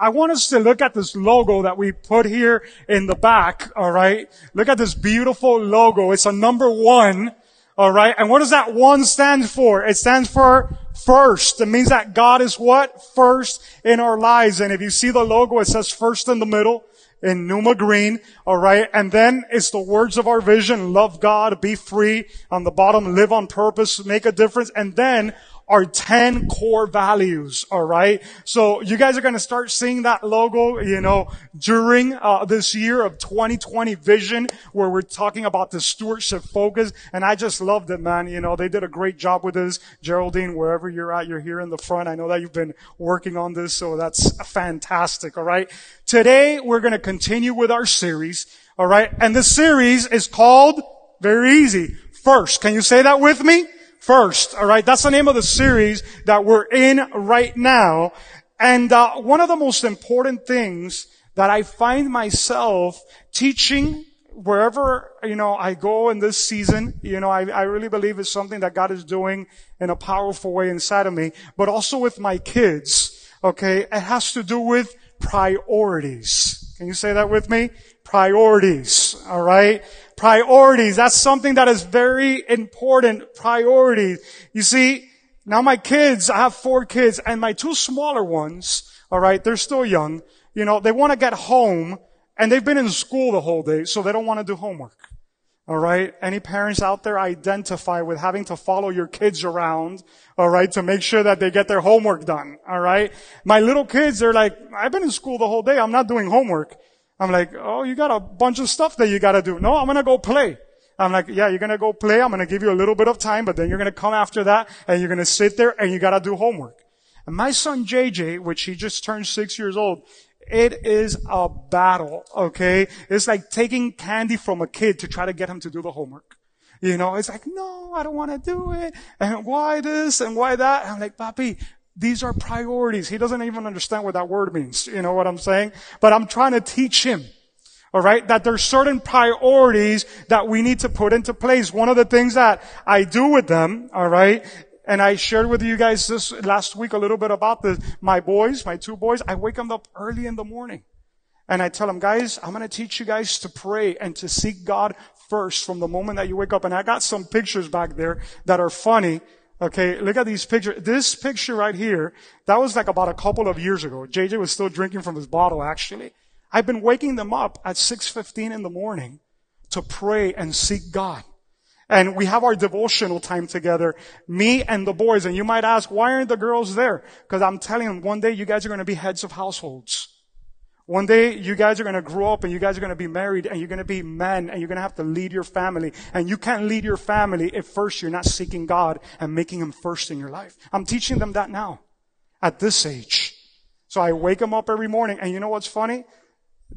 I want us to look at this logo that we put here in the back, alright? Look at this beautiful logo. It's a number one, alright? And what does that one stand for? It stands for first. It means that God is what? First in our lives. And if you see the logo, it says first in the middle in Numa Green, alright? And then it's the words of our vision, love God, be free. On the bottom, live on purpose, make a difference. And then our 10 core values, alright? So you guys are gonna start seeing that logo, you know, during uh, this year of 2020 vision where we're talking about the stewardship focus. And I just loved it, man. You know, they did a great job with this. Geraldine, wherever you're at, you're here in the front. I know that you've been working on this, so that's fantastic, alright? Today, we're gonna continue with our series, alright? And the series is called, very easy, First. Can you say that with me? First. All right, that's the name of the series that we're in right now. And uh, one of the most important things that I find myself teaching wherever you know I go in this season, you know, I, I really believe it's something that God is doing in a powerful way inside of me, but also with my kids. Okay, it has to do with priorities. Can you say that with me? Priorities. All right. Priorities. That's something that is very important. Priorities. You see, now my kids, I have four kids and my two smaller ones, alright, they're still young. You know, they want to get home and they've been in school the whole day, so they don't want to do homework. Alright? Any parents out there identify with having to follow your kids around, alright, to make sure that they get their homework done. Alright? My little kids, they're like, I've been in school the whole day, I'm not doing homework. I'm like, oh, you got a bunch of stuff that you gotta do. No, I'm gonna go play. I'm like, yeah, you're gonna go play. I'm gonna give you a little bit of time, but then you're gonna come after that and you're gonna sit there and you gotta do homework. And my son JJ, which he just turned six years old, it is a battle, okay? It's like taking candy from a kid to try to get him to do the homework. You know, it's like, no, I don't want to do it. And why this and why that? And I'm like, Papi, these are priorities. He doesn't even understand what that word means. You know what I'm saying? But I'm trying to teach him. All right, that there's certain priorities that we need to put into place. One of the things that I do with them, all right, and I shared with you guys this last week a little bit about the my boys, my two boys. I wake them up early in the morning, and I tell them, guys, I'm going to teach you guys to pray and to seek God first from the moment that you wake up. And I got some pictures back there that are funny Okay, look at these pictures. This picture right here, that was like about a couple of years ago. JJ was still drinking from his bottle, actually. I've been waking them up at 6.15 in the morning to pray and seek God. And we have our devotional time together, me and the boys. And you might ask, why aren't the girls there? Because I'm telling them, one day you guys are going to be heads of households. One day you guys are going to grow up and you guys are going to be married and you're going to be men and you're going to have to lead your family. And you can't lead your family if first you're not seeking God and making Him first in your life. I'm teaching them that now at this age. So I wake them up every morning and you know what's funny?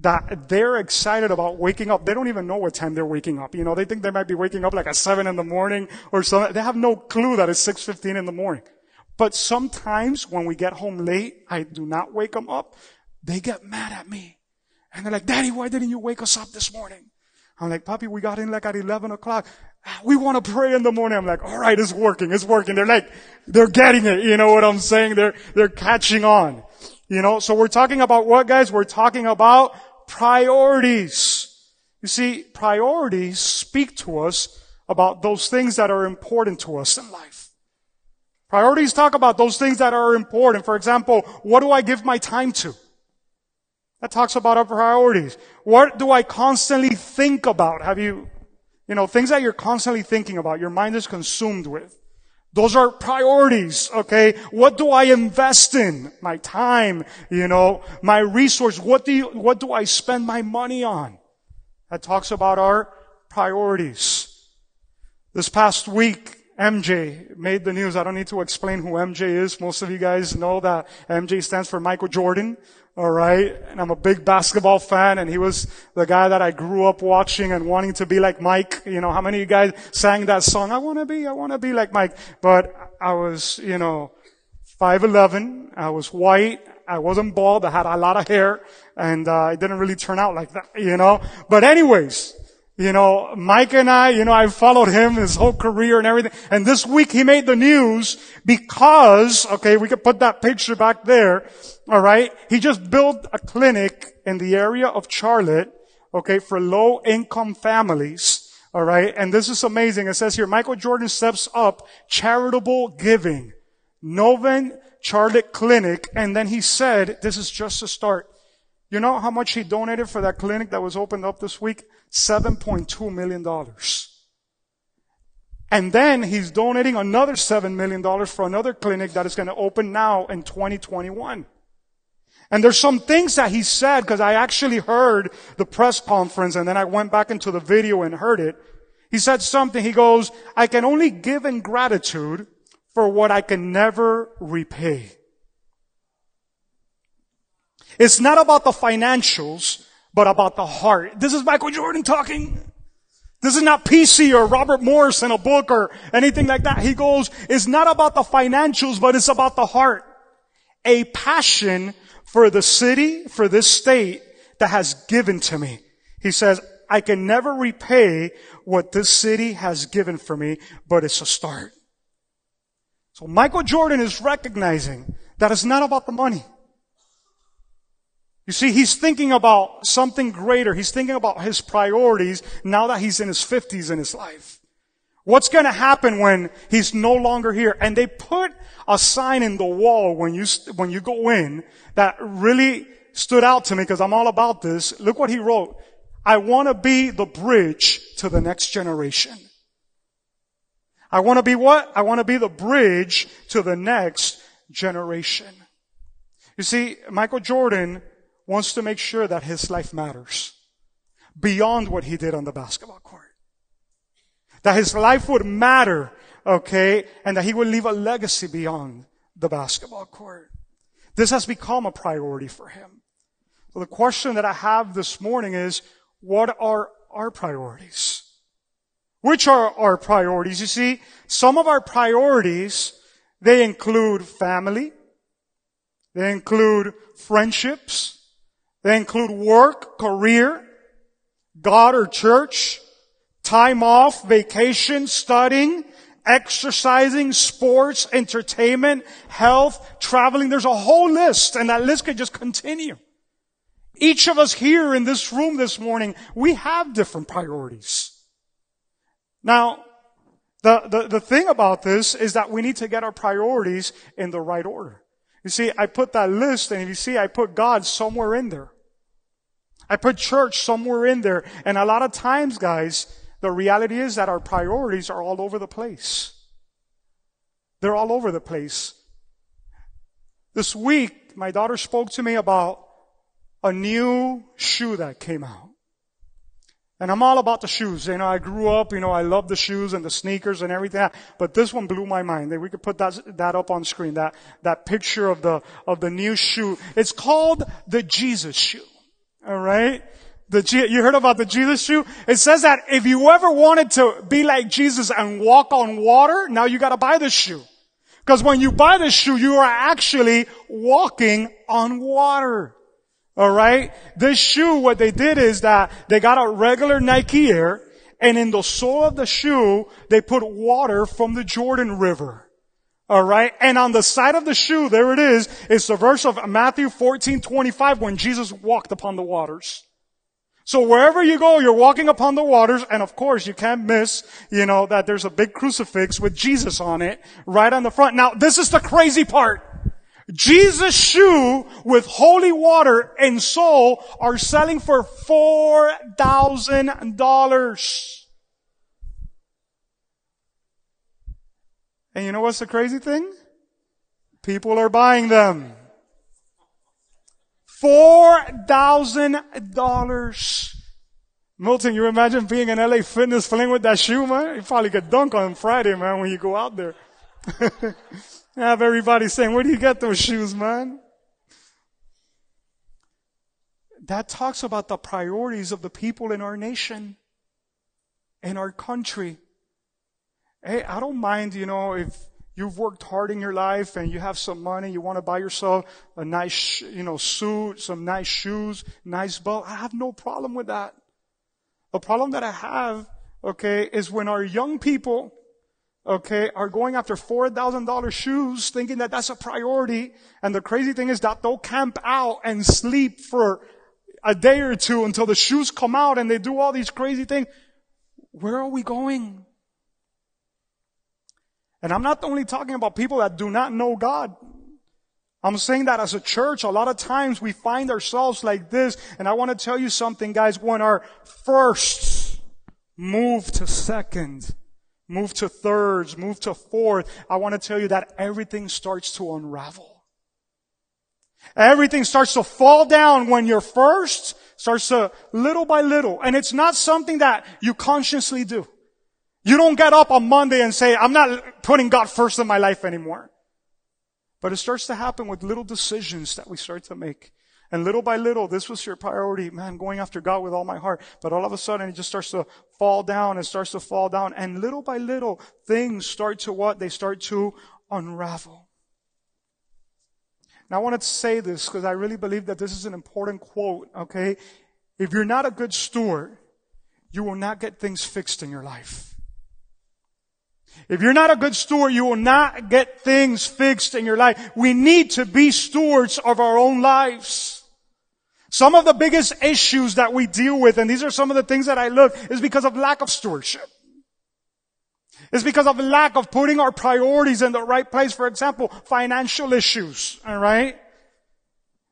That they're excited about waking up. They don't even know what time they're waking up. You know, they think they might be waking up like at seven in the morning or something. They have no clue that it's 6.15 in the morning. But sometimes when we get home late, I do not wake them up they get mad at me. And they're like, Daddy, why didn't you wake us up this morning? I'm like, Puppy, we got in like at 11 o'clock. Ah, we want to pray in the morning. I'm like, all right, it's working. It's working. They're like, they're getting it. You know what I'm saying? They're, they're catching on. You know, so we're talking about what guys? We're talking about priorities. You see, priorities speak to us about those things that are important to us in life. Priorities talk about those things that are important. For example, what do I give my time to? That talks about our priorities. What do I constantly think about? Have you, you know, things that you're constantly thinking about, your mind is consumed with. Those are priorities, okay? What do I invest in? My time, you know, my resource. What do you, what do I spend my money on? That talks about our priorities. This past week, MJ made the news. I don't need to explain who MJ is. Most of you guys know that MJ stands for Michael Jordan. All right. And I'm a big basketball fan and he was the guy that I grew up watching and wanting to be like Mike. You know, how many of you guys sang that song? I want to be, I want to be like Mike. But I was, you know, 5'11. I was white. I wasn't bald. I had a lot of hair and, uh, it didn't really turn out like that, you know. But anyways, you know, Mike and I, you know, I followed him his whole career and everything. And this week he made the news because, okay, we could put that picture back there alright? He just built a clinic in the area of Charlotte, okay, for low income families. Alright, and this is amazing. It says here, Michael Jordan steps up charitable giving. Novant Charlotte Clinic, and then he said, this is just a start. You know how much he donated for that clinic that was opened up this week? $7.2 million. And then he's donating another $7 million for another clinic that is going to open now in 2021. And there's some things that he said, because I actually heard the press conference and then I went back into the video and heard it. He said something, he goes, I can only give in gratitude for what I can never repay. It's not about the financials, but about the heart. This is Michael Jordan talking. This is not PC or Robert Morris in a book or anything like that. He goes, it's not about the financials, but it's about the heart. A passion for the city, for this state that has given to me. He says, I can never repay what this city has given for me, but it's a start. So Michael Jordan is recognizing that it's not about the money. You see, he's thinking about something greater. He's thinking about his priorities now that he's in his 50s in his life. What's going to happen when he's no longer here? And they put a sign in the wall when you, when you go in that really stood out to me because I'm all about this. Look what he wrote. I want to be the bridge to the next generation. I want to be what? I want to be the bridge to the next generation. You see, Michael Jordan wants to make sure that his life matters beyond what he did on the basketball court. That his life would matter, okay, and that he would leave a legacy beyond the basketball court. This has become a priority for him. So the question that I have this morning is, what are our priorities? Which are our priorities? You see, some of our priorities, they include family, they include friendships, they include work, career, God or church, time off, vacation, studying, exercising, sports, entertainment, health, traveling. There's a whole list and that list could just continue. Each of us here in this room this morning, we have different priorities. Now, the, the, the thing about this is that we need to get our priorities in the right order. You see, I put that list and you see, I put God somewhere in there. I put church somewhere in there. And a lot of times, guys, the reality is that our priorities are all over the place. They're all over the place. This week, my daughter spoke to me about a new shoe that came out. And I'm all about the shoes. You know, I grew up, you know, I love the shoes and the sneakers and everything. But this one blew my mind. We could put that, that up on screen, that, that picture of the, of the new shoe. It's called the Jesus shoe. Alright? The, you heard about the Jesus shoe? It says that if you ever wanted to be like Jesus and walk on water, now you gotta buy this shoe. Because when you buy this shoe, you are actually walking on water. Alright? This shoe, what they did is that they got a regular Nike Air, and in the sole of the shoe, they put water from the Jordan River. Alright? And on the side of the shoe, there it is, it's the verse of Matthew 14, 25, when Jesus walked upon the waters. So wherever you go, you're walking upon the waters, and of course you can't miss, you know, that there's a big crucifix with Jesus on it, right on the front. Now, this is the crazy part. Jesus' shoe with holy water and soul are selling for $4,000. And you know what's the crazy thing? People are buying them. $4,000. Milton, you imagine being in LA Fitness playing with that shoe, man? You probably get dunk on Friday, man, when you go out there. have everybody saying, where do you get those shoes, man? That talks about the priorities of the people in our nation, in our country. Hey, I don't mind, you know, if you've worked hard in your life and you have some money, you want to buy yourself a nice, you know, suit, some nice shoes, nice belt. I have no problem with that. The problem that I have, okay, is when our young people okay, are going after $4,000 shoes thinking that that's a priority. And the crazy thing is that they'll camp out and sleep for a day or two until the shoes come out and they do all these crazy things. Where are we going? And I'm not only talking about people that do not know God. I'm saying that as a church, a lot of times we find ourselves like this. And I want to tell you something, guys. When our first move to second, move to thirds, move to fourth, I want to tell you that everything starts to unravel. Everything starts to fall down when you're first, starts to little by little. And it's not something that you consciously do. You don't get up on Monday and say, I'm not putting God first in my life anymore. But it starts to happen with little decisions that we start to make. And little by little, this was your priority, man, going after God with all my heart. But all of a sudden, it just starts to fall down and starts to fall down. And little by little, things start to what? They start to unravel. Now, I wanted to say this because I really believe that this is an important quote, okay? If you're not a good steward, you will not get things fixed in your life. If you're not a good steward, you will not get things fixed in your life. We need to be stewards of our own lives. Some of the biggest issues that we deal with, and these are some of the things that I look, is because of lack of stewardship. It's because of lack of putting our priorities in the right place. For example, financial issues, alright?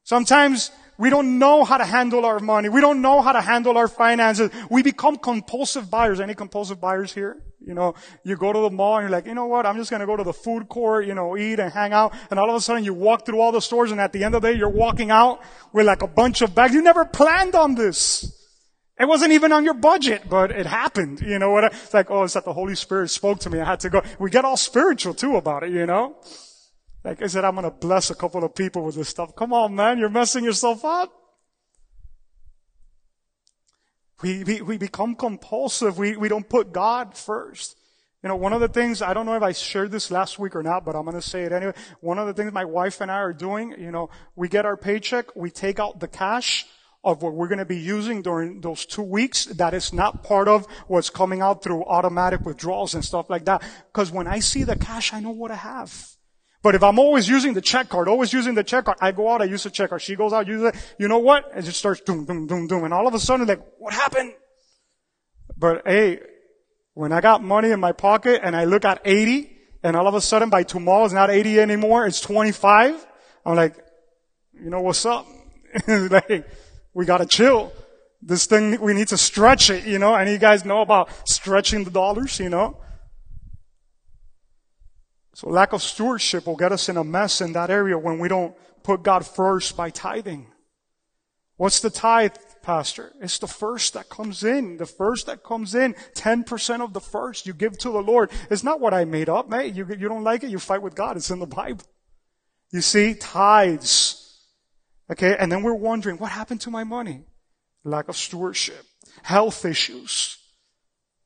Sometimes we don't know how to handle our money. We don't know how to handle our finances. We become compulsive buyers. Any compulsive buyers here? You know, you go to the mall and you're like, you know what? I'm just going to go to the food court, you know, eat and hang out. And all of a sudden you walk through all the stores and at the end of the day you're walking out with like a bunch of bags. You never planned on this. It wasn't even on your budget, but it happened. You know what? It's like, oh, it's that the Holy Spirit spoke to me. I had to go. We get all spiritual too about it, you know? Like I said, I'm going to bless a couple of people with this stuff. Come on, man. You're messing yourself up. We, we, we become compulsive. We, we don't put God first. You know, one of the things, I don't know if I shared this last week or not, but I'm going to say it anyway. One of the things my wife and I are doing, you know, we get our paycheck, we take out the cash of what we're going to be using during those two weeks that is not part of what's coming out through automatic withdrawals and stuff like that. Because when I see the cash, I know what I have. But if I'm always using the check card, always using the check card, I go out, I use the check card. She goes out, uses it. You know what? And It just starts doom, doom, doom, doom. And all of a sudden, like, what happened? But hey, when I got money in my pocket and I look at 80, and all of a sudden by tomorrow it's not 80 anymore, it's 25, I'm like, you know what's up? like, we gotta chill. This thing, we need to stretch it, you know, and you guys know about stretching the dollars, you know? So lack of stewardship will get us in a mess in that area when we don't put God first by tithing. What's the tithe, Pastor? It's the first that comes in. The first that comes in. 10% of the first you give to the Lord. It's not what I made up, mate. You, you don't like it, you fight with God. It's in the Bible. You see, tithes. Okay, and then we're wondering, what happened to my money? Lack of stewardship. Health issues.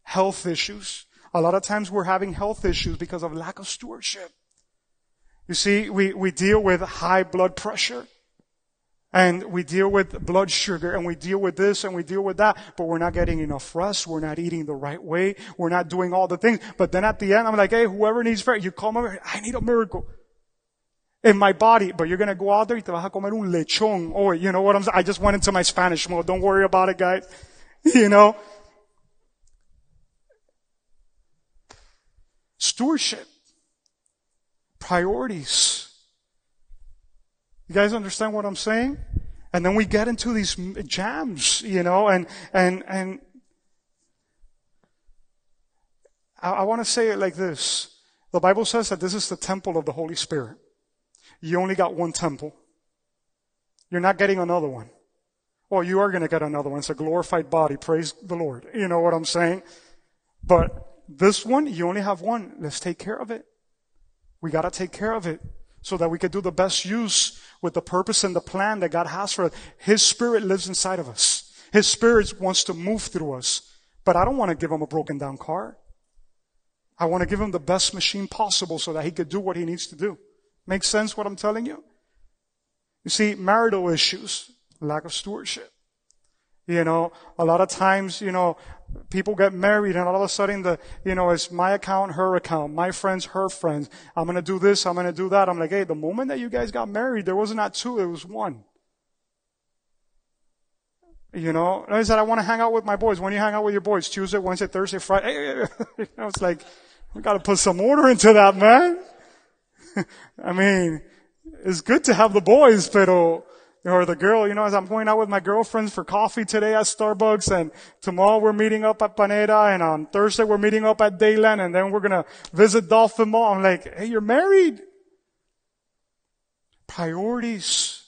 Health issues. A lot of times we're having health issues because of lack of stewardship. You see, we, we deal with high blood pressure. And we deal with blood sugar and we deal with this and we deal with that, but we're not getting enough rest. We're not eating the right way. We're not doing all the things. But then at the end, I'm like, hey, whoever needs prayer, you come over, I need a miracle in my body, but you're gonna go out there y te vas a comer un lechón. Or, you know what I'm saying? I just went into my Spanish mode. Don't worry about it, guys. You know? Stewardship. Priorities. You guys understand what I'm saying? And then we get into these jams, you know, and, and, and I, I want to say it like this. The Bible says that this is the temple of the Holy Spirit. You only got one temple. You're not getting another one. Well, you are going to get another one. It's a glorified body. Praise the Lord. You know what I'm saying? But this one, you only have one. Let's take care of it. We gotta take care of it so that we can do the best use with the purpose and the plan that God has for us. His Spirit lives inside of us. His Spirit wants to move through us. But I don't want to give him a broken down car. I want to give him the best machine possible so that he could do what he needs to do. Makes sense what I'm telling you? You see, marital issues, lack of stewardship. You know, a lot of times, you know, people get married and all of a sudden the, you know, it's my account, her account, my friends, her friends. I'm going to do this. I'm going to do that. I'm like, hey, the moment that you guys got married, there wasn't not two, it was one. You know, and I said, I want to hang out with my boys. When you hang out with your boys, Tuesday, Wednesday, Thursday, Friday. know, it's like, we got to put some order into that, man. I mean, it's good to have the boys, pero or the girl, you know, as I'm going out with my girlfriends for coffee today at Starbucks and tomorrow we're meeting up at Panera and on Thursday we're meeting up at Dadeland and then we're going to visit Dolphin Mall. I'm like, hey, you're married. Priorities.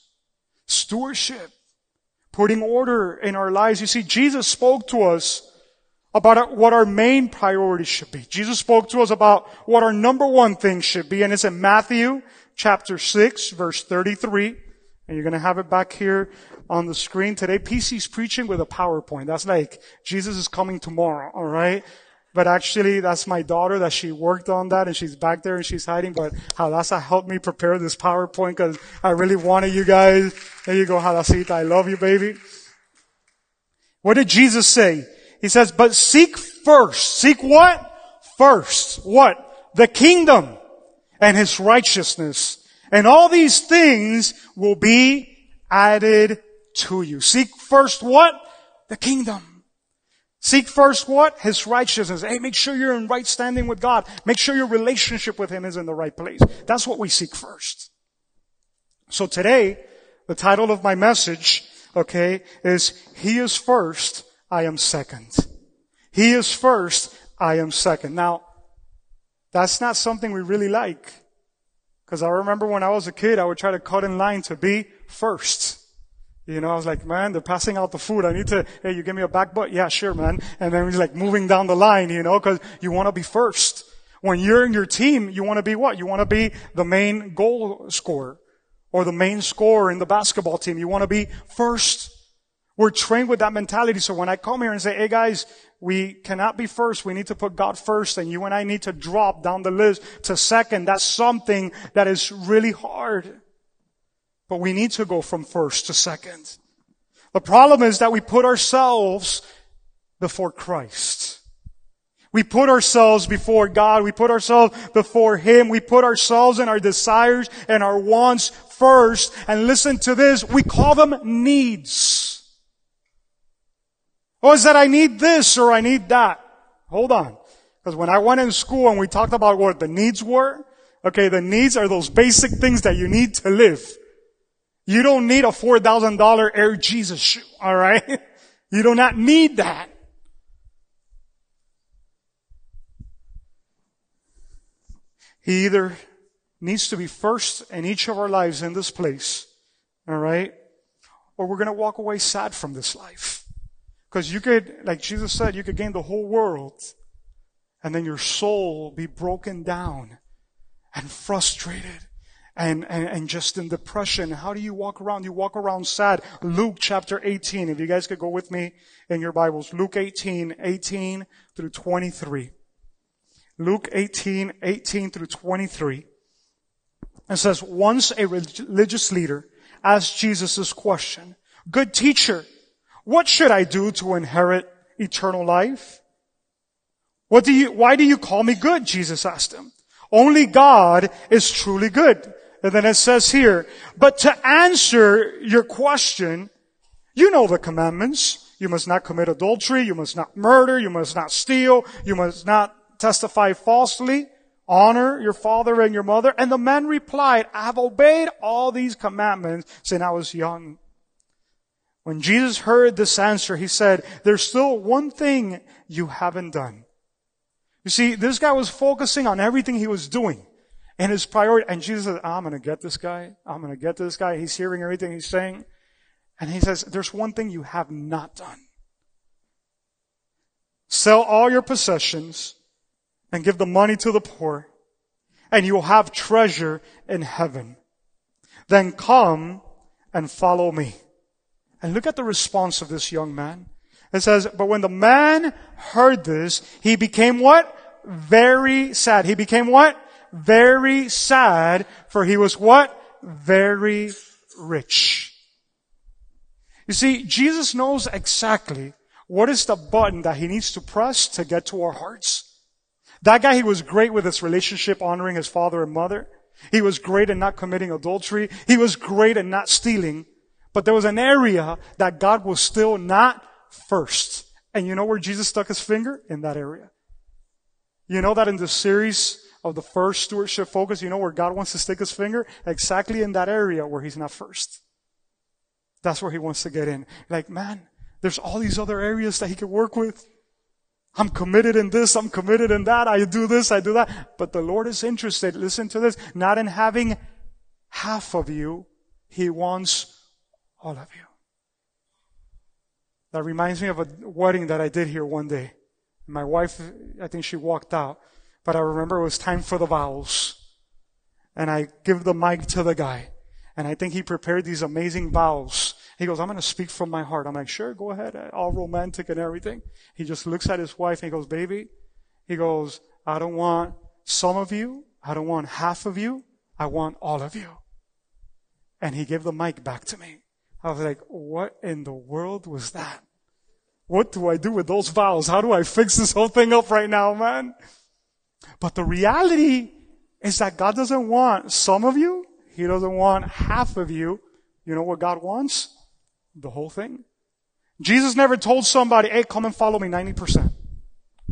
Stewardship. Putting order in our lives. You see, Jesus spoke to us about what our main priorities should be. Jesus spoke to us about what our number one thing should be and it's in Matthew chapter 6 verse 33. And you're going to have it back here on the screen today. PC's preaching with a PowerPoint. That's like, Jesus is coming tomorrow, alright? But actually, that's my daughter that she worked on that and she's back there and she's hiding. But Hadassah helped me prepare this PowerPoint because I really wanted you guys. There you go, Hadassita. I love you, baby. What did Jesus say? He says, but seek first. Seek what? First. What? The kingdom and his righteousness and all these things will be added to you. Seek first what? The kingdom. Seek first what? His righteousness. Hey, make sure you're in right standing with God. Make sure your relationship with Him is in the right place. That's what we seek first. So today, the title of my message, okay, is He is first, I am second. He is first, I am second. Now, that's not something we really like. Because I remember when I was a kid, I would try to cut in line to be first. You know, I was like, man, they're passing out the food. I need to, hey, you give me a back butt? Yeah, sure, man. And then he's like moving down the line, you know, cause you want to be first. When you're in your team, you want to be what? You want to be the main goal scorer or the main scorer in the basketball team. You want to be first. We're trained with that mentality. So when I come here and say, hey guys, we cannot be first. We need to put God first and you and I need to drop down the list to second. That's something that is really hard. But we need to go from first to second. The problem is that we put ourselves before Christ. We put ourselves before God. We put ourselves before Him. We put ourselves and our desires and our wants first. And listen to this. We call them needs. Oh, is that I need this or I need that. Hold on. Because when I went in school and we talked about what the needs were, okay, the needs are those basic things that you need to live. You don't need a $4,000 Air Jesus shoe, alright? You do not need that. He either needs to be first in each of our lives in this place, alright? Or we're gonna walk away sad from this life. Because you could, like Jesus said, you could gain the whole world and then your soul be broken down and frustrated and, and, and just in depression. How do you walk around? You walk around sad. Luke chapter 18. If you guys could go with me in your Bibles. Luke 18, 18 through 23. Luke 18, 18 through 23. It says, once a religious leader asked Jesus this question, Good teacher, what should I do to inherit eternal life? What do you, why do you call me good? Jesus asked him. Only God is truly good. And then it says here, but to answer your question, you know the commandments. You must not commit adultery. You must not murder. You must not steal. You must not testify falsely. Honor your father and your mother. And the man replied, I have obeyed all these commandments since I was young. When Jesus heard this answer, he said, there's still one thing you haven't done. You see, this guy was focusing on everything he was doing and his priority. And Jesus said, I'm going to get this guy. I'm going to get this guy. He's hearing everything he's saying. And he says, there's one thing you have not done. Sell all your possessions and give the money to the poor and you will have treasure in heaven. Then come and follow me. And look at the response of this young man. It says, but when the man heard this, he became what? Very sad. He became what? Very sad, for he was what? Very rich. You see, Jesus knows exactly What is the button that he needs to press to get to our hearts? That guy, he was great with his relationship honoring his father and mother. He was great in not committing adultery. He was great in not stealing. But there was an area that God was still not first. And you know where Jesus stuck his finger? In that area. You know that in the series of the first stewardship focus, you know where God wants to stick his finger? Exactly in that area where he's not first. That's where he wants to get in. Like, man, there's all these other areas that he could work with. I'm committed in this, I'm committed in that, I do this, I do that. But the Lord is interested, listen to this, not in having half of you, He wants all of you. That reminds me of a wedding that I did here one day. My wife, I think she walked out, but I remember it was time for the vows. And I give the mic to the guy. And I think he prepared these amazing vows. He goes, I'm going to speak from my heart. I'm like, sure, go ahead. All romantic and everything. He just looks at his wife and he goes, baby, he goes, I don't want some of you. I don't want half of you. I want all of you. And he gave the mic back to me. I was like, what in the world was that? What do I do with those vows? How do I fix this whole thing up right now, man? But the reality is that God doesn't want some of you. He doesn't want half of you. You know what God wants? The whole thing. Jesus never told somebody, hey, come and follow me 90%.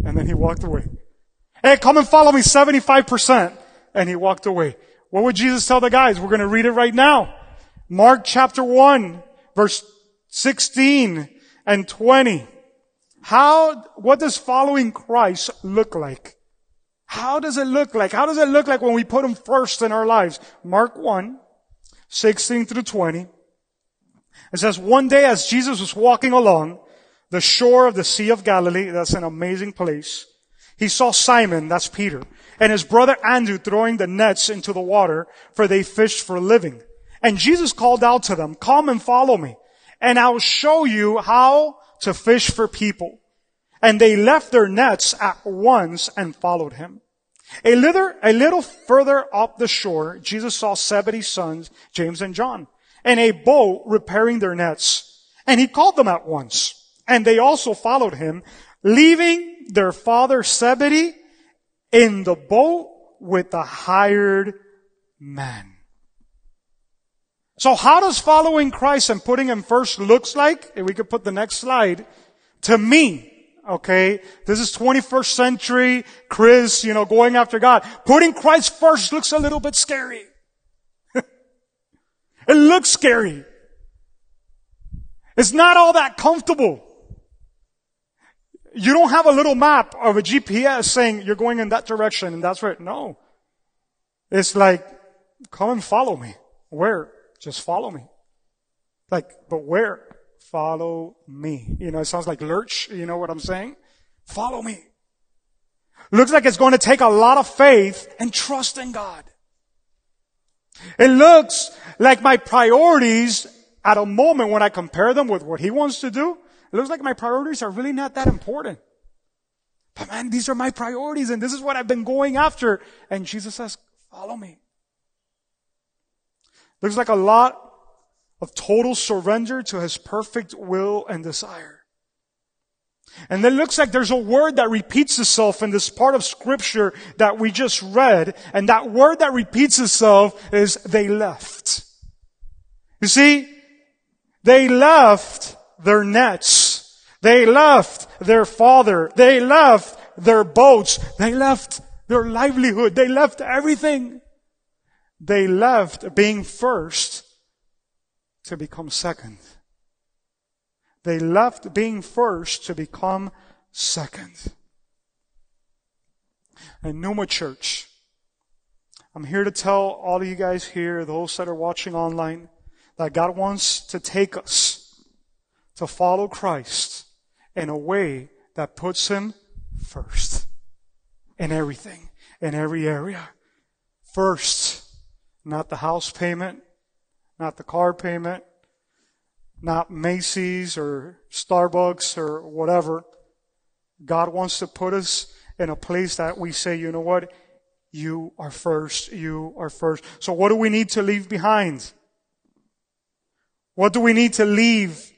And then he walked away. Hey, come and follow me 75%. And he walked away. What would Jesus tell the guys? We're going to read it right now. Mark chapter 1, verse 16 and 20. How, what does following Christ look like? How does it look like? How does it look like when we put Him first in our lives? Mark 1, 16 through 20. It says, one day as Jesus was walking along the shore of the Sea of Galilee, that's an amazing place, he saw Simon, that's Peter, and his brother Andrew throwing the nets into the water, for they fished for a living. And Jesus called out to them, come and follow me and I'll show you how to fish for people. And they left their nets at once and followed him. A little, a little further up the shore, Jesus saw Zebedee's sons, James and John, in a boat repairing their nets. And he called them at once. And they also followed him, leaving their father Zebedee in the boat with the hired man. So how does following Christ and putting Him first looks like? If we could put the next slide. To me, okay, this is 21st century Chris, you know, going after God. Putting Christ first looks a little bit scary. it looks scary. It's not all that comfortable. You don't have a little map of a GPS saying you're going in that direction and that's right. No. It's like, come and follow me. Where? Just follow me. Like, but where? Follow me. You know, it sounds like lurch. You know what I'm saying? Follow me. Looks like it's going to take a lot of faith and trust in God. It looks like my priorities at a moment when I compare them with what He wants to do, it looks like my priorities are really not that important. But man, these are my priorities and this is what I've been going after. And Jesus says, follow me. Looks like a lot of total surrender to his perfect will and desire. And then looks like there's a word that repeats itself in this part of scripture that we just read. And that word that repeats itself is they left. You see, they left their nets. They left their father. They left their boats. They left their livelihood. They left everything. They left being first to become second. They left being first to become second. And Numa Church, I'm here to tell all of you guys here, those that are watching online, that God wants to take us to follow Christ in a way that puts Him first in everything, in every area. First not the house payment, not the car payment, not Macy's or Starbucks or whatever. God wants to put us in a place that we say, you know what? You are first. You are first. So what do we need to leave behind? What do we need to leave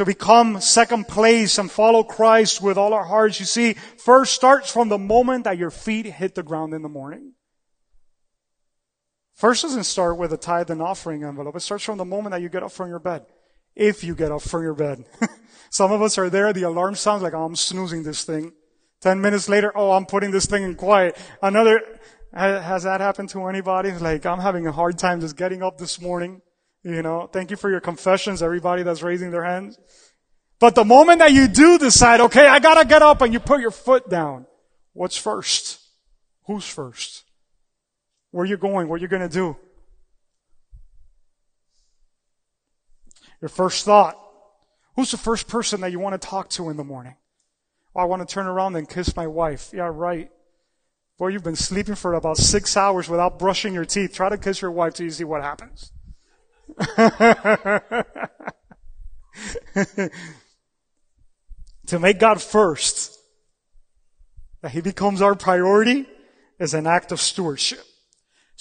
to become second place and follow Christ with all our hearts, you see, first starts from the moment that your feet hit the ground in the morning. First doesn't start with a tithe and offering envelope. It starts from the moment that you get up from your bed. If you get up from your bed. Some of us are there, the alarm sounds like, oh, I'm snoozing this thing. Ten minutes later, oh, I'm putting this thing in quiet. Another, has that happened to anybody? Like, I'm having a hard time just getting up this morning. You know, thank you for your confessions, everybody that's raising their hands. But the moment that you do decide, okay, I gotta get up and you put your foot down, what's first? Who's first? Where you going? What you're gonna do? Your first thought. Who's the first person that you want to talk to in the morning? Oh, I want to turn around and kiss my wife. Yeah, right. Boy, you've been sleeping for about six hours without brushing your teeth. Try to kiss your wife till you see what happens. to make God first, that He becomes our priority, is an act of stewardship.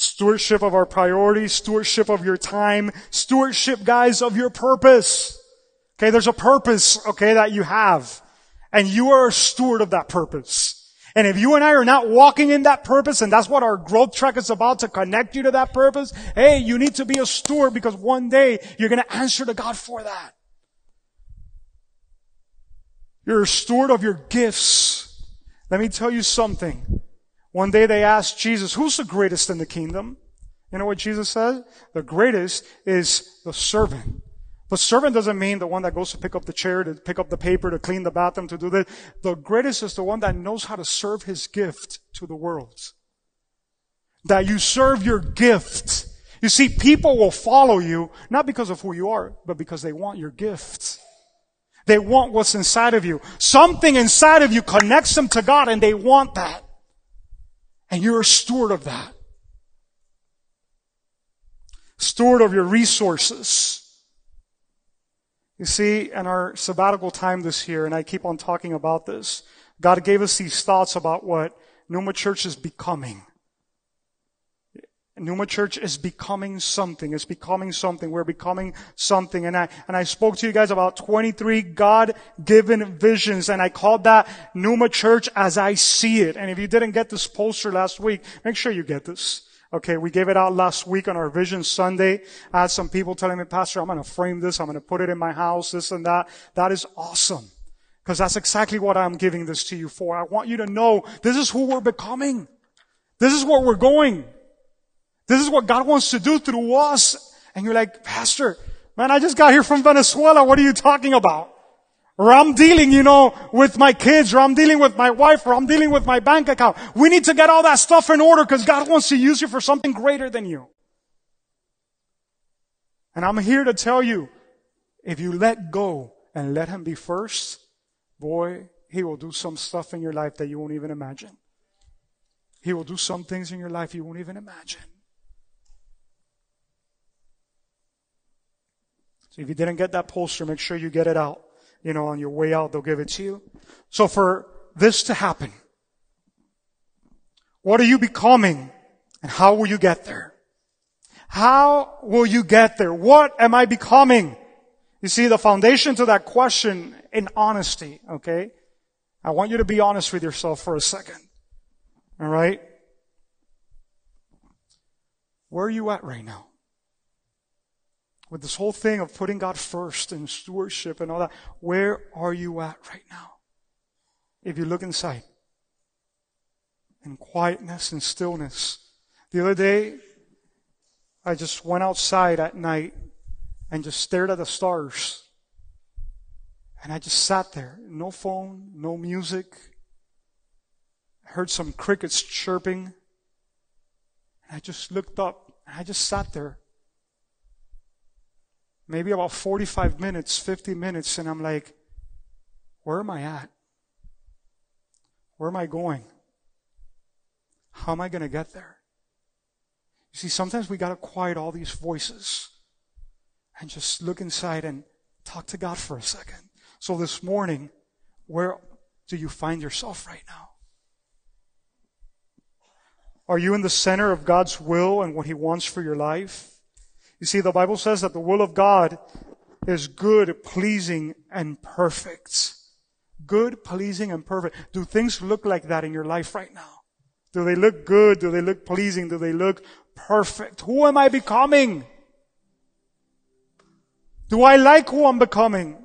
Stewardship of our priorities, stewardship of your time, stewardship, guys, of your purpose. Okay, there's a purpose, okay, that you have. And you are a steward of that purpose. And if you and I are not walking in that purpose, and that's what our growth track is about to connect you to that purpose, hey, you need to be a steward because one day you're going to answer to God for that. You're a steward of your gifts. Let me tell you something. One day they asked Jesus, who's the greatest in the kingdom? You know what Jesus said? The greatest is the servant. But servant doesn't mean the one that goes to pick up the chair, to pick up the paper, to clean the bathroom, to do this. The greatest is the one that knows how to serve his gift to the world. That you serve your gift. You see, people will follow you, not because of who you are, but because they want your gift. They want what's inside of you. Something inside of you connects them to God and they want that. And you're a steward of that. Steward of your resources. You see, in our sabbatical time this year, and I keep on talking about this, God gave us these thoughts about what Numa Church is becoming. Numa Church is becoming something. It's becoming something. We're becoming something. And I, and I spoke to you guys about 23 God-given visions and I called that Numa Church as I see it. And if you didn't get this poster last week, make sure you get this. Okay, we gave it out last week on our Vision Sunday. I had some people telling me, Pastor, I'm going to frame this. I'm going to put it in my house, this and that. That is awesome. Because that's exactly what I'm giving this to you for. I want you to know this is who we're becoming. This is where we're going. This is what God wants to do through us. And you're like, Pastor, man, I just got here from Venezuela. What are you talking about? or I'm dealing, you know, with my kids, or I'm dealing with my wife, or I'm dealing with my bank account. We need to get all that stuff in order because God wants to use you for something greater than you. And I'm here to tell you, if you let go and let Him be first, boy, He will do some stuff in your life that you won't even imagine. He will do some things in your life you won't even imagine. So if you didn't get that poster, make sure you get it out you know, on your way out, they'll give it to you. So for this to happen, what are you becoming and how will you get there? How will you get there? What am I becoming? You see, the foundation to that question in honesty, okay? I want you to be honest with yourself for a second. Alright? Where are you at right now? With this whole thing of putting God first and stewardship and all that, where are you at right now? If you look inside, in quietness and stillness. The other day, I just went outside at night and just stared at the stars. And I just sat there. No phone, no music. I heard some crickets chirping. And I just looked up and I just sat there maybe about 45 minutes, 50 minutes, and I'm like, where am I at? Where am I going? How am I going to get there? You see, sometimes we got to quiet all these voices and just look inside and talk to God for a second. So this morning, where do you find yourself right now? Are you in the center of God's will and what He wants for your life? You see, the Bible says that the will of God is good, pleasing, and perfect. Good, pleasing, and perfect. Do things look like that in your life right now? Do they look good? Do they look pleasing? Do they look perfect? Who am I becoming? Do I like who I'm becoming?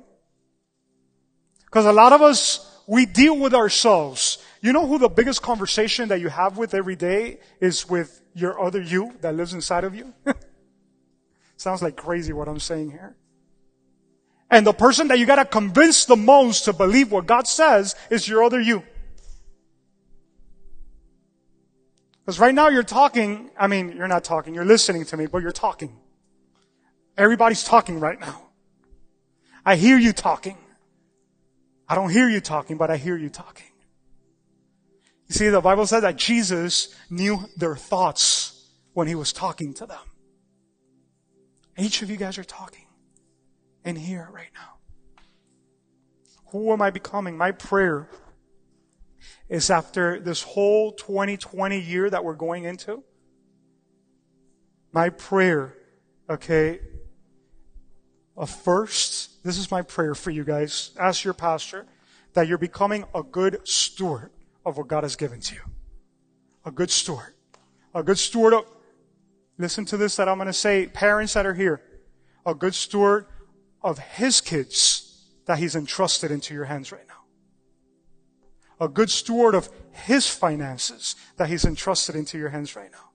Because a lot of us, we deal with ourselves. You know who the biggest conversation that you have with every day is with your other you that lives inside of you? Sounds like crazy what I'm saying here. And the person that you gotta convince the most to believe what God says is your other you. Because right now you're talking, I mean, you're not talking, you're listening to me, but you're talking. Everybody's talking right now. I hear you talking. I don't hear you talking, but I hear you talking. You see, the Bible says that Jesus knew their thoughts when he was talking to them. Each of you guys are talking in here right now. Who am I becoming? My prayer is after this whole 2020 year that we're going into, my prayer, okay, of first, this is my prayer for you guys, as your pastor, that you're becoming a good steward of what God has given to you. A good steward. A good steward of, listen to this that I'm going to say, parents that are here, a good steward of his kids that he's entrusted into your hands right now. A good steward of his finances that he's entrusted into your hands right now.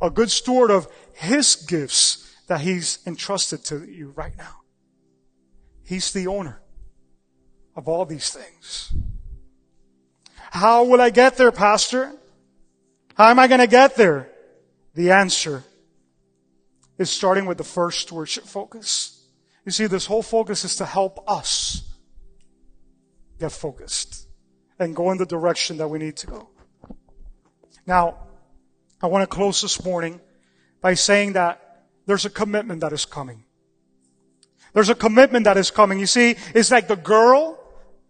A good steward of his gifts that he's entrusted to you right now. He's the owner of all these things. How will I get there, Pastor? How am I going to get there? The answer is starting with the first stewardship focus. You see, this whole focus is to help us get focused and go in the direction that we need to go. Now, I want to close this morning by saying that there's a commitment that is coming. There's a commitment that is coming. You see, it's like the girl.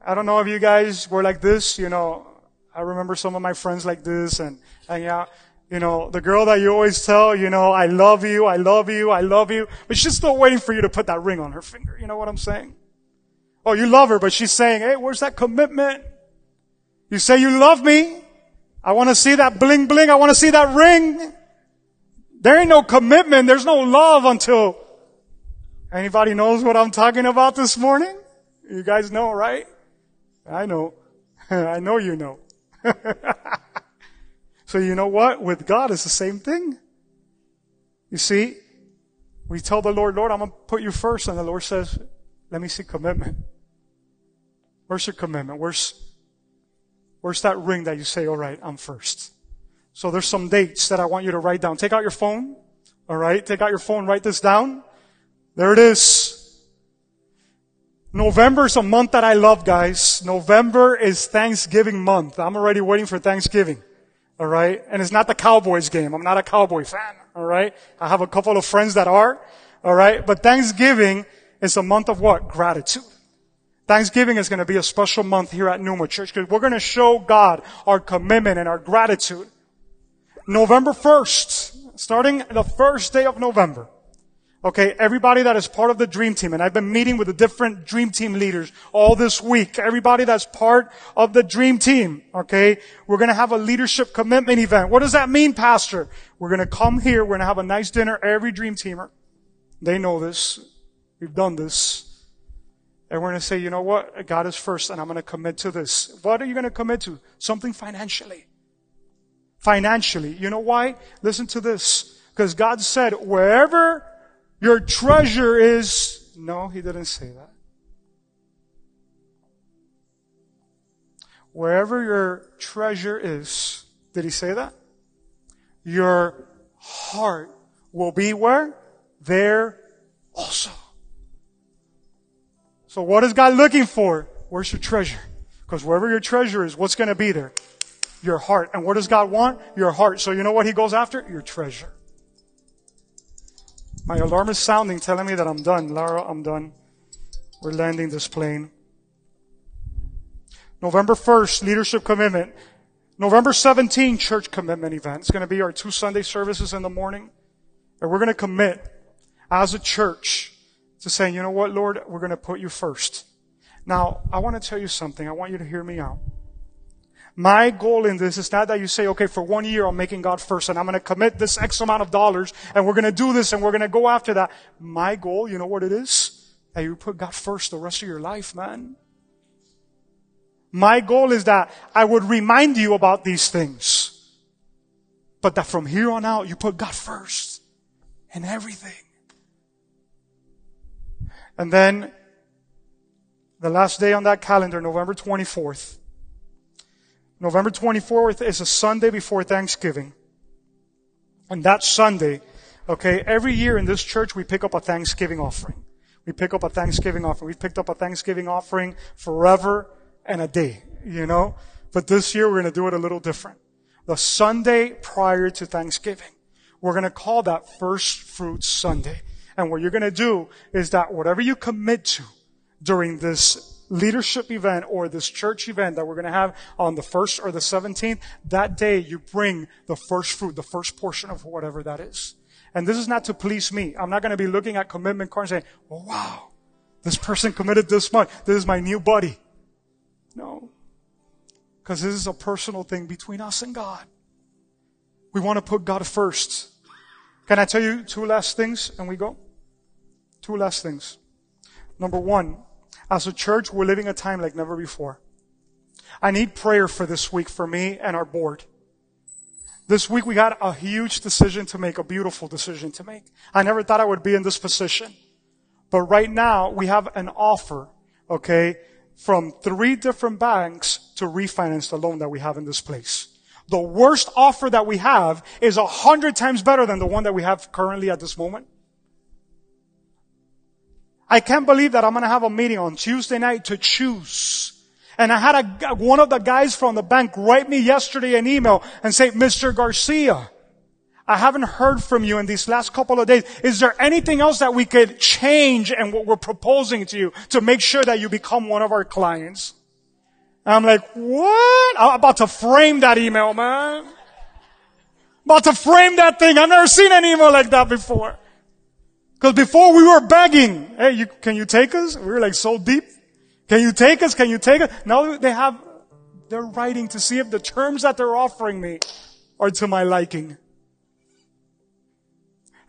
I don't know if you guys were like this, you know, I remember some of my friends like this and, and yeah, you know, the girl that you always tell, you know, I love you, I love you, I love you, but she's still waiting for you to put that ring on her finger. You know what I'm saying? Oh, you love her, but she's saying, hey, where's that commitment? You say you love me. I want to see that bling bling. I want to see that ring. There ain't no commitment. There's no love until anybody knows what I'm talking about this morning. You guys know, right? I know. I know you know. so you know what? With God, it's the same thing. You see, we tell the Lord, Lord, I'm going to put you first. And the Lord says, let me see commitment. Where's your commitment? Where's, where's that ring that you say, all right, I'm first? So there's some dates that I want you to write down. Take out your phone. All right. Take out your phone. Write this down. There it is. November is a month that I love, guys. November is Thanksgiving month. I'm already waiting for Thanksgiving. All right. And it's not the Cowboys game. I'm not a Cowboy fan. All right. I have a couple of friends that are. All right. But Thanksgiving is a month of what? Gratitude. Thanksgiving is going to be a special month here at Numa Church because we're going to show God our commitment and our gratitude. November 1st, starting the first day of November, Okay, everybody that is part of the dream team, and I've been meeting with the different dream team leaders all this week. Everybody that's part of the dream team, okay, we're gonna have a leadership commitment event. What does that mean, pastor? We're gonna come here, we're gonna have a nice dinner, every dream teamer. They know this. We've done this. And we're gonna say, you know what? God is first, and I'm gonna commit to this. What are you gonna commit to? Something financially. Financially. You know why? Listen to this. Because God said, wherever your treasure is, no, he didn't say that. Wherever your treasure is, did he say that? Your heart will be where? There also. So what is God looking for? Where's your treasure? Because wherever your treasure is, what's going to be there? Your heart. And what does God want? Your heart. So you know what he goes after? Your treasure. My alarm is sounding, telling me that I'm done. Lara, I'm done. We're landing this plane. November 1st, leadership commitment. November 17, church commitment event. It's going to be our two Sunday services in the morning. And we're going to commit as a church to saying, you know what, Lord, we're going to put you first. Now, I want to tell you something. I want you to hear me out. My goal in this is not that you say, okay, for one year I'm making God first and I'm going to commit this X amount of dollars and we're going to do this and we're going to go after that. My goal, you know what it is? That you put God first the rest of your life, man. My goal is that I would remind you about these things. But that from here on out, you put God first in everything. And then the last day on that calendar, November 24th, November 24th is a Sunday before Thanksgiving. And that Sunday, okay, every year in this church we pick up a Thanksgiving offering. We pick up a Thanksgiving offering. We've picked up a Thanksgiving offering forever and a day, you know? But this year we're going to do it a little different. The Sunday prior to Thanksgiving, we're going to call that First Fruits Sunday. And what you're going to do is that whatever you commit to during this leadership event or this church event that we're going to have on the 1st or the 17th, that day you bring the first fruit, the first portion of whatever that is. And this is not to please me. I'm not going to be looking at commitment cards and saying, oh, wow, this person committed this much. This is my new buddy. No. Because this is a personal thing between us and God. We want to put God first. Can I tell you two last things and we go? Two last things. Number one, as a church, we're living a time like never before. I need prayer for this week for me and our board. This week we got a huge decision to make, a beautiful decision to make. I never thought I would be in this position. But right now we have an offer, okay, from three different banks to refinance the loan that we have in this place. The worst offer that we have is a hundred times better than the one that we have currently at this moment. I can't believe that I'm going to have a meeting on Tuesday night to choose. And I had a, one of the guys from the bank write me yesterday an email and say, Mr. Garcia, I haven't heard from you in these last couple of days. Is there anything else that we could change in what we're proposing to you to make sure that you become one of our clients? And I'm like, what? I'm about to frame that email, man. About to frame that thing. I've never seen an email like that before. Because before we were begging, hey, you, can you take us? We were like so deep. Can you take us? Can you take us? Now they have, they're writing to see if the terms that they're offering me are to my liking.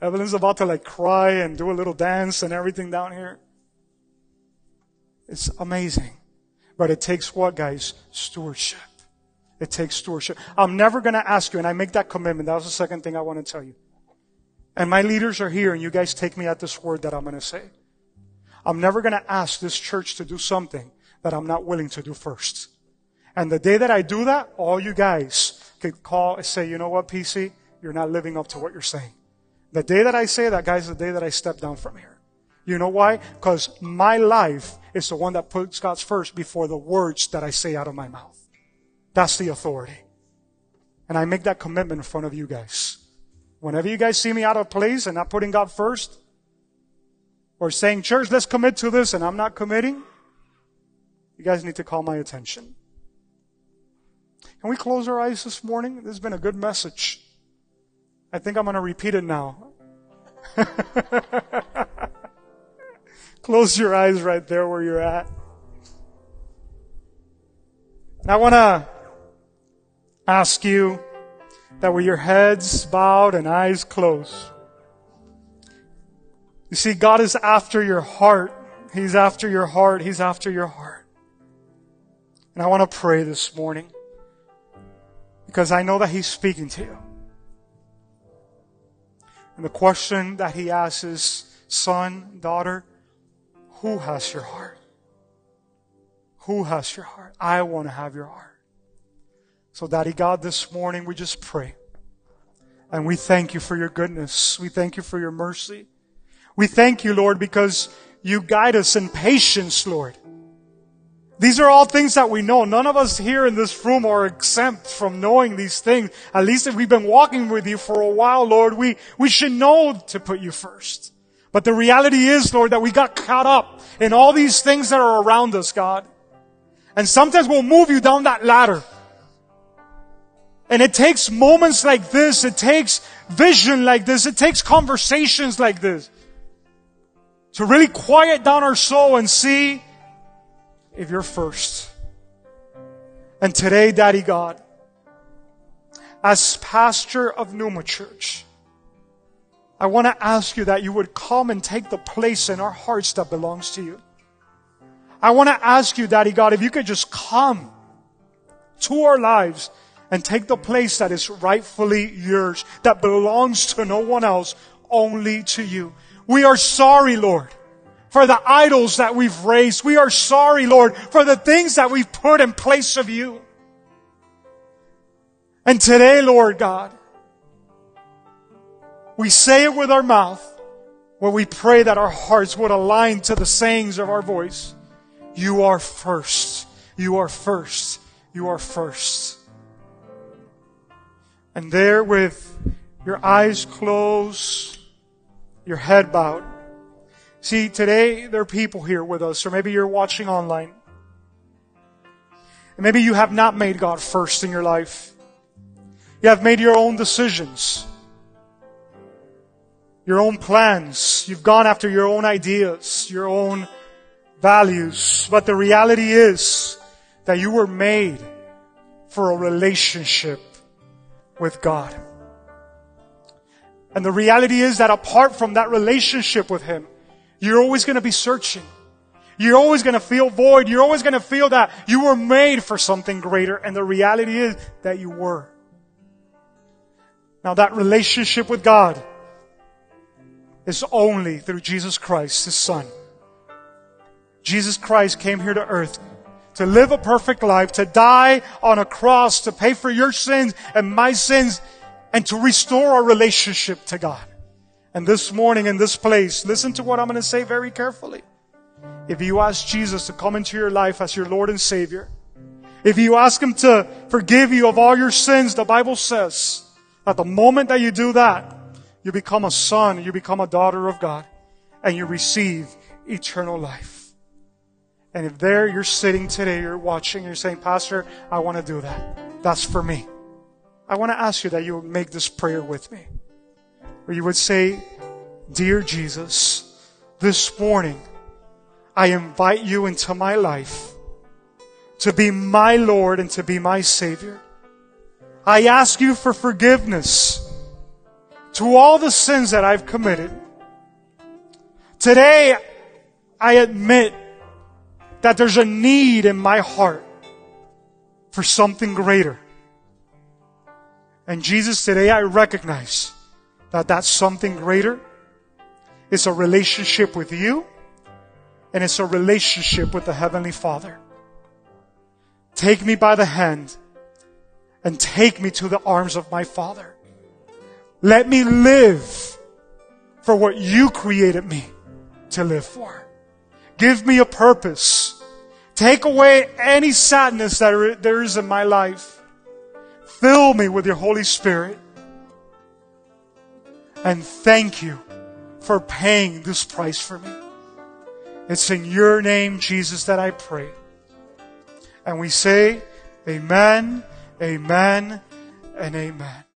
Evelyn's about to like cry and do a little dance and everything down here. It's amazing. But it takes what, guys? Stewardship. It takes stewardship. I'm never going to ask you, and I make that commitment. That was the second thing I want to tell you. And my leaders are here and you guys take me at this word that I'm going to say. I'm never going to ask this church to do something that I'm not willing to do first. And the day that I do that, all you guys can call and say, you know what, PC, you're not living up to what you're saying. The day that I say that, guys, the day that I step down from here. You know why? Because my life is the one that puts God's first before the words that I say out of my mouth. That's the authority. And I make that commitment in front of you guys. Whenever you guys see me out of place and not putting God first, or saying, church, let's commit to this and I'm not committing, you guys need to call my attention. Can we close our eyes this morning? This has been a good message. I think I'm going to repeat it now. close your eyes right there where you're at. And I want to ask you that were your heads bowed and eyes closed. You see, God is after your heart. He's after your heart. He's after your heart. And I want to pray this morning because I know that He's speaking to you. And the question that He asks is, son, daughter, who has your heart? Who has your heart? I want to have your heart. So, Daddy God, this morning we just pray. And we thank you for your goodness. We thank you for your mercy. We thank you, Lord, because you guide us in patience, Lord. These are all things that we know. None of us here in this room are exempt from knowing these things. At least if we've been walking with you for a while, Lord, we, we should know to put you first. But the reality is, Lord, that we got caught up in all these things that are around us, God. And sometimes we'll move you down that ladder. And it takes moments like this, it takes vision like this, it takes conversations like this to really quiet down our soul and see if you're first. And today, Daddy God, as pastor of Numa Church, I want to ask you that you would come and take the place in our hearts that belongs to you. I want to ask you, Daddy God, if you could just come to our lives and take the place that is rightfully yours, that belongs to no one else, only to you. We are sorry, Lord, for the idols that we've raised. We are sorry, Lord, for the things that we've put in place of you. And today, Lord God, we say it with our mouth, where we pray that our hearts would align to the sayings of our voice. You are first. You are first. You are first. And there with your eyes closed, your head bowed. See, today there are people here with us, or maybe you're watching online. And maybe you have not made God first in your life. You have made your own decisions, your own plans. You've gone after your own ideas, your own values. But the reality is that you were made for a relationship with God. And the reality is that apart from that relationship with Him, you're always going to be searching. You're always going to feel void. You're always going to feel that you were made for something greater. And the reality is that you were. Now that relationship with God is only through Jesus Christ, His Son. Jesus Christ came here to earth to live a perfect life, to die on a cross, to pay for your sins and my sins, and to restore our relationship to God. And this morning in this place, listen to what I'm going to say very carefully. If you ask Jesus to come into your life as your Lord and Savior, if you ask Him to forgive you of all your sins, the Bible says that the moment that you do that, you become a son, you become a daughter of God, and you receive eternal life. And if there you're sitting today, you're watching, you're saying, Pastor, I want to do that. That's for me. I want to ask you that you would make this prayer with me. Where you would say, Dear Jesus, this morning, I invite you into my life to be my Lord and to be my Savior. I ask you for forgiveness to all the sins that I've committed. Today, I admit that there's a need in my heart for something greater. And Jesus, today I recognize that that something greater is a relationship with you and it's a relationship with the Heavenly Father. Take me by the hand and take me to the arms of my Father. Let me live for what you created me to live for. Give me a purpose. Take away any sadness that there is in my life. Fill me with your Holy Spirit. And thank you for paying this price for me. It's in your name, Jesus, that I pray. And we say, Amen, Amen, and Amen.